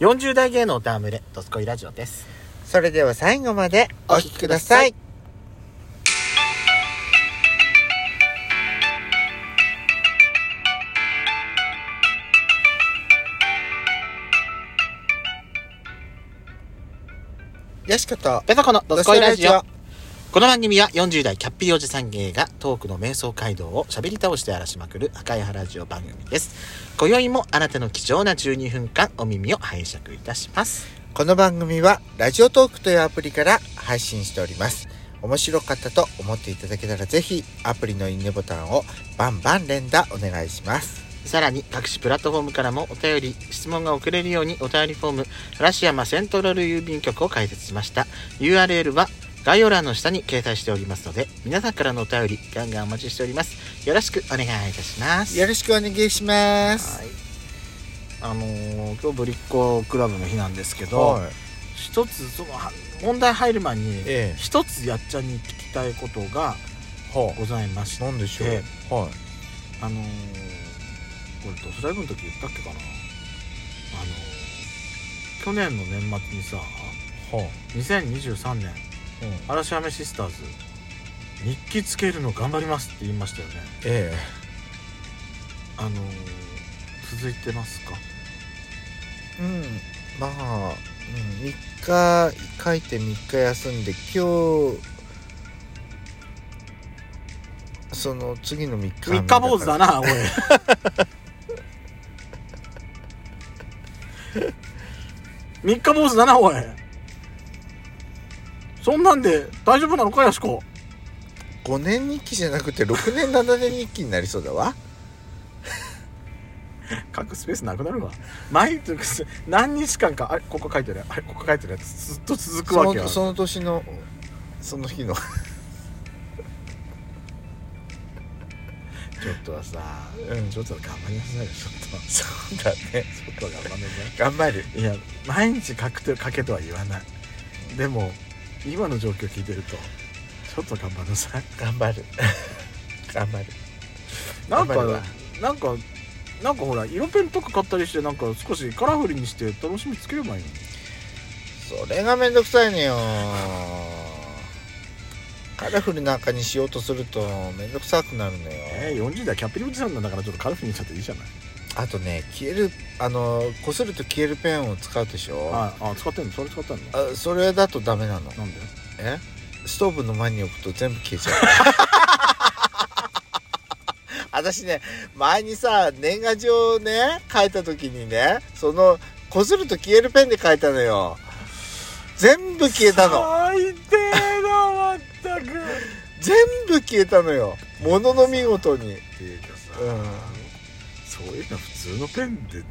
40代芸能おたむれ、ドスコイラジオです。それでは最後までお聞きください。よしこと、ペソコのドスコイラジオ。この番組は40代キャッピリおじさん芸がトークの瞑想街道を喋り倒して荒らしまくる赤い原ラジオ番組です。今宵もあなたの貴重な12分間お耳を拝借いたします。この番組はラジオトークというアプリから配信しております。面白かったと思っていただけたらぜひアプリのいいねボタンをバンバン連打お願いします。さらに各種プラットフォームからもお便り、質問が送れるようにお便りフォーム、嵐山セントラル郵便局を開設しました。URL は概要欄の下に掲載しておりますので、皆さんからのお便り、ガンガンお待ちしております。よろしくお願いいたします。よろしくお願いします。はい。あのー今日ぶりっ子クラブの日なんですけど、はい。一つそのは問題入る前にええ一つやっちゃんに聞きたいことがはございまして、あ、なんでしょう？えはい。あのーこれドスライブの時言ったっけかな？あのー去年の年末にさは2023年あ。うん。嵐雨シスターズ日記つけるの頑張りますって言いましたよね。えあのー続いてますか？えうん。まあ、うん、3日書いて3日休んで今日その次の3日三日坊主だなおい。三日坊主だなおいそんなんで大丈夫なのかやしこ？5年日記じゃなくて6年7年日記になりそうだわ。書くスペースなくなるわ。毎日何日間かあれここ書いてる。あれここ書いてるやつずっと続くそわけよ。のその年のその日の。ちょっとはさ、うんちょっとは頑張りなさいよ。ちょっと。そうだね。ちょっとは頑張んなさ頑張る。いいや毎日書くと書けとは言わない。でも今の状況聞いてるとちょっと頑張りなさい。頑張る。頑張る。なんかなんかなんかほら色ペンとか買ったりしてなんか少しカラフルにして楽しみつければいいのそれがめんどくさいのよ。カラフルなんかにしようとするとめんどくさくなるのよ。えー、40代キャッピリおじさんなんだからちょっとカラフルにしちゃっていいじゃないあとね消えるあのこすると消えるペンを使うでしょ？ああ使ってんの？それ使ってんの？あそれだとダメなの。なんで？え？ストーブの前に置くと全部消えちゃう。私ね前にさ年賀状ね書いた時にねそのこすると消えるペンで書いたのよ。全部消えたの。最低だまったく。全部消えたのよ。ものの見事に。っていうかさ、うんそういうの普通のペンで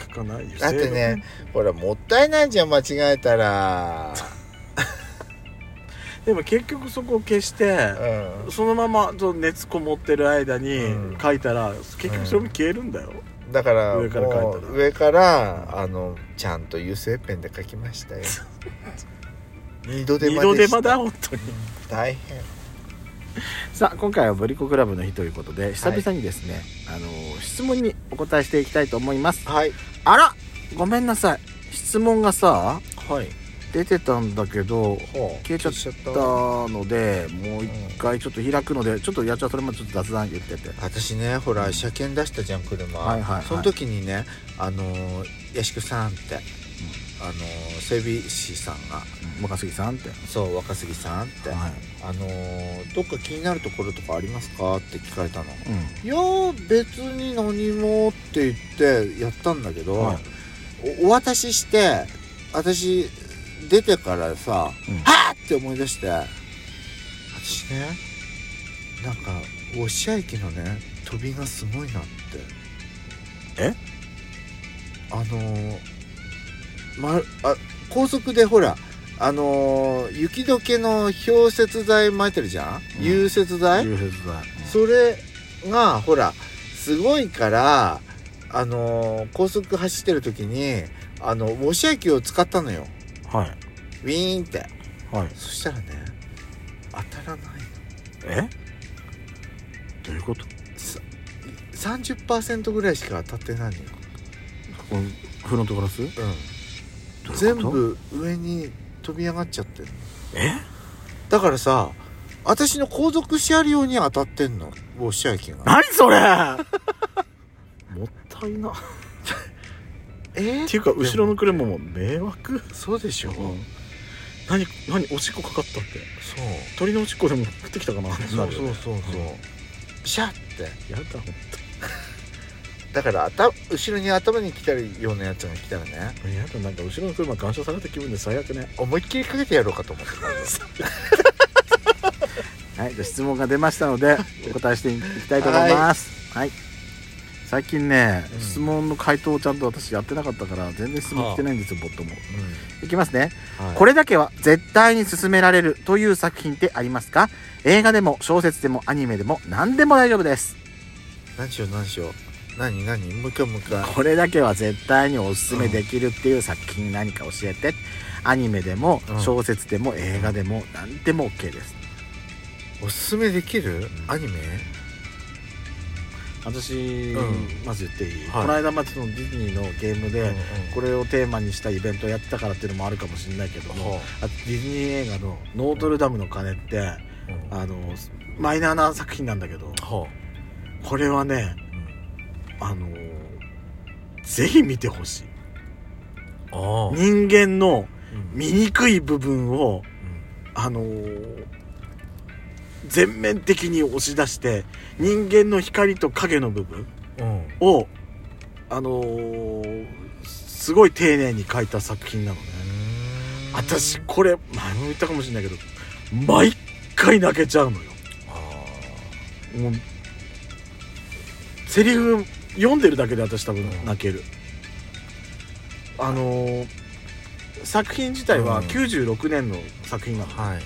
書かないよ。だってねほらもったいないじゃん間違えたら。でも結局そこを消して、うそのまま熱こもってる間にうん。書いたら、結局それも消えるんだよ、んだから上から書いたら。上からあのちゃんと油性ペンで書きましたよ。二度手二間でした度手間だ本当に。大変 さあ今回はブリコクラブの日ということで久々にですね、あの質問にお答えしていきたいと思います。はい。あらごめんなさい。質問がさはい。出てたんだけど消えちゃったのでもう一回ちょっと開くのでちょっとやっちゃうそれまでちょっと雑談言ってて。私ねほら車検出したじゃん車、はいはいはい。その時にねあの屋敷さんって、あの整備士さんが若杉さんって。そう若杉さんって、はい。あのどっか気になるところとかありますか？って聞かれたの。うん。いやー別に何もって言ってやったんだけど、はい。おお渡しして私出てからさ、うん。はっって思い出して私ねなんか押上のね飛びがすごいなって。え？あのーまあ高速でほらあのー雪解けの氷雪剤巻いてるじゃん、うん。融雪剤？融雪剤。それがほらすごいからあのー高速走ってる時にあのウォシャ液を使ったのよ。はい。ウィーンって。はい。そしたらね当たらないえ？どういうこと？のさ30%ぐらいしか当たってないのよ。このフロントガラス？うん全部上に飛び上がっちゃってるえ？だからさ私の後続車両に当たってんの？ウォッシャー駅が何それ？もったいな。え？ーっていうか後ろの車も迷惑？そうでしょ、うん。何何おしっこかかったって。そう。鳥のおしっこでも降ってきたかな？そうそうそうそう。シャッて。やだほんとだからあた後ろに頭に来たようなやつが来たらね。やだなんか後ろの車干渉された気分で最悪ね。思いっきりかけてやろうかと思って はいじゃあ質問が出ましたのでお答えしていきたいと思います。はい、最近ね、うん。質問の回答をちゃんと私やってなかったから全然質問来てないんですよ、ボットも。いきますね。はい。これだけは絶対に勧められるという作品ってありますか？映画でも小説でもアニメでも何でも大丈夫です。何しよう何しよう何何？もう一回もう一回。これだけは絶対におすすめできるっていう作品何か教えて。アニメでもうん。小説でも映画でも何でも OK です。おすすめできる？アニメ？私、うん。まず言っていい、はい。この間までそのディズニーのゲームで、これをテーマにしたイベントをやってたからっていうのもあるかもしれないけども、はあディズニー映画の「ノートルダムの鐘」って、あうん。あのマイナーな作品なんだけどはこれはねあのぜひ見てほしい。人間のうん。醜い部分をあのー全面的に押し出して人間の光と影の部分うん。をあのーすごい丁寧に描いた作品なのね。私これ前も言ったかもしれないけど毎回泣けちゃうのよ。あ。もうセリフ読んでるだけで私多分泣ける、あのー作品自体はうん。96年の作品なの、あはい。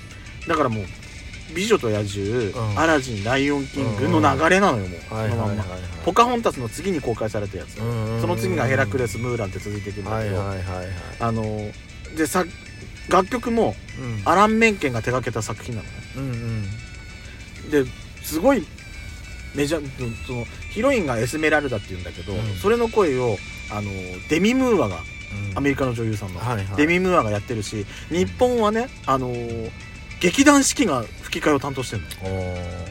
だからもう「美女と野獣」うん。アラジン」「ライオンキング」の流れなのよもう、はいそのまんまポカホンタスの次に公開されたやつ、その次がヘラクレスムーランって続いていくんだけど、あのーでさ楽曲もうん。アラン・メンケンが手掛けた作品なのね。うんうん。ですごいメジャーそのヒロインがエスメラルダっていうんだけど、うん。それの声をあのデミ・ムーアがうん。アメリカの女優さんの、はいはい。デミ・ムーアがやってるし日本はねあのー劇団四季が吹き替えを担当してるの。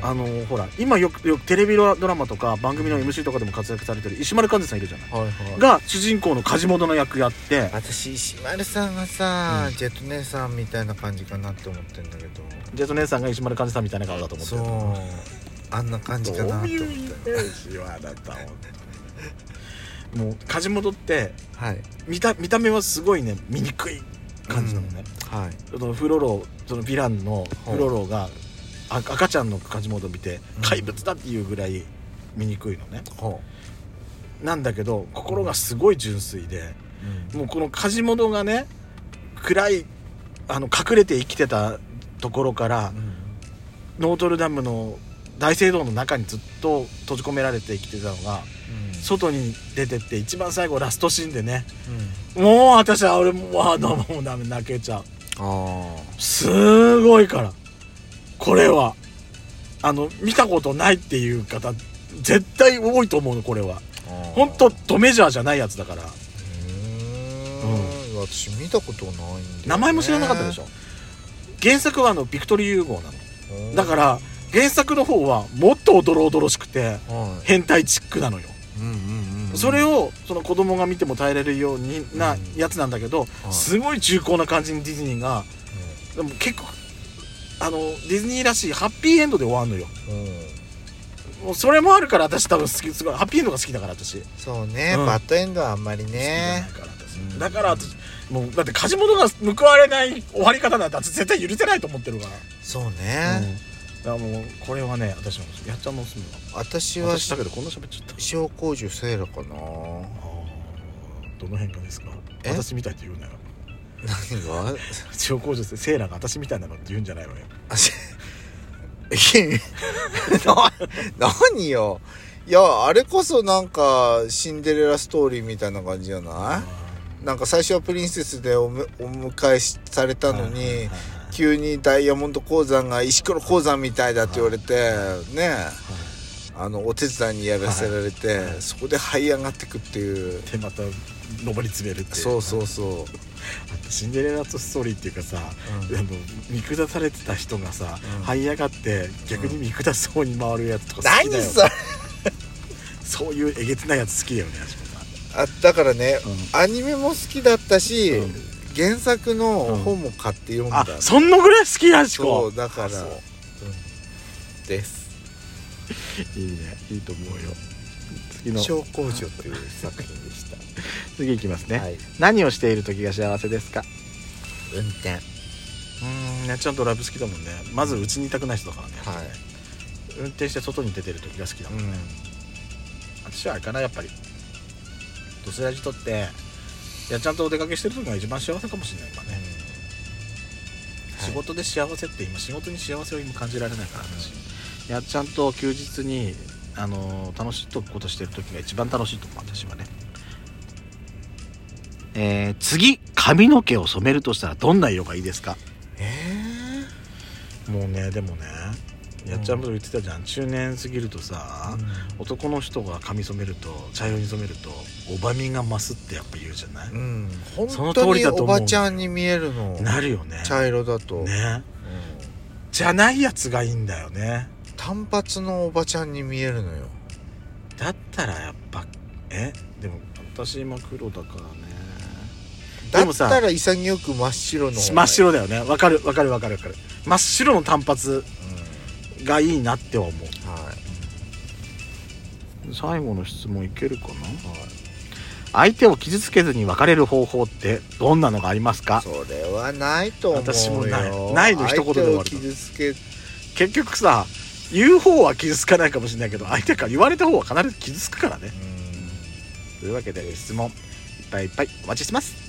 あのーほら今よくよくテレビドラマとか番組の MC とかでも活躍されてる石丸幹二さんいるじゃない。はいはい。が主人公の梶本の役やって。私石丸さんがさ、うん。ジェット姉さんみたいな感じかなって思ってんだけど。ジェット姉さんが石丸幹二さんみたいな顔だと思ってそるうあんな感じかなって思っどういうイメージはだったもう梶本っててはい。見た見た目はすごいね醜い感じなのね、はい。そのフロロそのヴィランのフロロがあ赤ちゃんの梶本を見てうん。怪物だっていうぐらい醜いのね、ほなんだけど心がすごい純粋でう、もうこの梶本がね暗いあの隠れて生きてたところからうん。ノートルダムの大聖堂の中にずっと閉じ込められて生きてたのが外に出てって一番最後ラストシーンでねうん。もう私は俺もうもうダメ泣けちゃう。あすごいから。これは。あの見たことないっていう方絶対多いと思うのこれは。あ本当ドメジャーじゃないやつだから。うん。私見たことないんね。名前も知らなかったでしょ。原作はあのビクトル・ユーゴーなの。だから原作の方はもっとおどろおどろしくてはい。変態チックなのよ。うんうんうんそれをその子供が見ても耐えれるようになうん。やつなんだけどい。すごい重厚な感じにディズニーがでも結構あのディズニーらしいハッピーエンドで終わるのよ。うん。もうそれもあるから私多分好きすごいハッピーエンドが好きだから私。そうね、うん。バッドエンドはあんまりね。好きじゃないから私。うんだから私もうだって梶本が報われない終わり方なんて私絶対許せないと思ってるから、そううん。ね、だからもうこれはね私のやっちゃんのおすす私は私だけどこんな喋っちゃった。塩麹セーラかな。どの辺がですか？え？私みたいって言うなよ。何が？塩工場でセーが私みたいなのって言うんじゃないわよ。何よ？いやあれこそなんかシンデレラストーリーみたいな感じじゃない？なんか最初はプリンセスでお迎えしされたのにはいはいはいはい急にダイヤモンド鉱山が石黒鉱山みたいだって言われてねあのお手伝いにやらせられてそこで這い上がってくっていう。でまた上り詰めるっていう。そうそうそう、シンデレラとストーリーっていうかさ、うん。あの見下されてた人がさ、うん。這い上がって逆に見下しそうに回るやつとか好きだよ、何それ。そういうえげつないやつ好きだよねあだからね、うアニメも好きだったし、うん原作の本も買って読んだ、あそんなぐらい好きやしそこうだから。う。うん。です。いいね。いいと思うよ。次の。小工女という作品でした。次いきますね、はい。何をしている時が幸せですか？運転。うーんねちゃんとライブ好きだもんね。まずうちにいたくない人だからね、はい。運転して外に出てる時が好きだもんね、私はあれかなやっぱりドスラジとっていやちゃんとお出かけしてる時が一番幸せかもしれないからね、仕事で幸せって今仕事に幸せを今感じられないから私、いやちゃんと休日にあのー楽しいことしてる時が一番楽しいと思う私はね。えー次髪の毛を染めるとしたらどんな色がいいですか？えもうねでもねやっちゃんも言ってたじゃん、中年過ぎるとさ、男の人が髪染めると茶色に染めるとおばみが増すってやっぱ言うじゃない、うん。その本当に通りだと思うおばちゃんに見えるのなるよね。茶色だと、ね。うん。じゃないやつがいいんだよね。単発のおばちゃんに見えるのよ。だったらやっぱえ？でも私今黒だからね。だっでもさたら潔く真っ白の真っ白だよね。わかるわかるわかるわかる。真っ白の単発うがいいなって思う。んはい。最後の質問いけるかな？相手を傷つけずに別れる方法ってどんなのがありますか？それはないと思うよ。私もない。ないの一言で終わる相手を傷つけ結局さ言う方は傷つかないかもしれないけど相手から言われた方は必ず傷つくからね。うん。というわけで質問いっぱいいっぱいお待ちしてます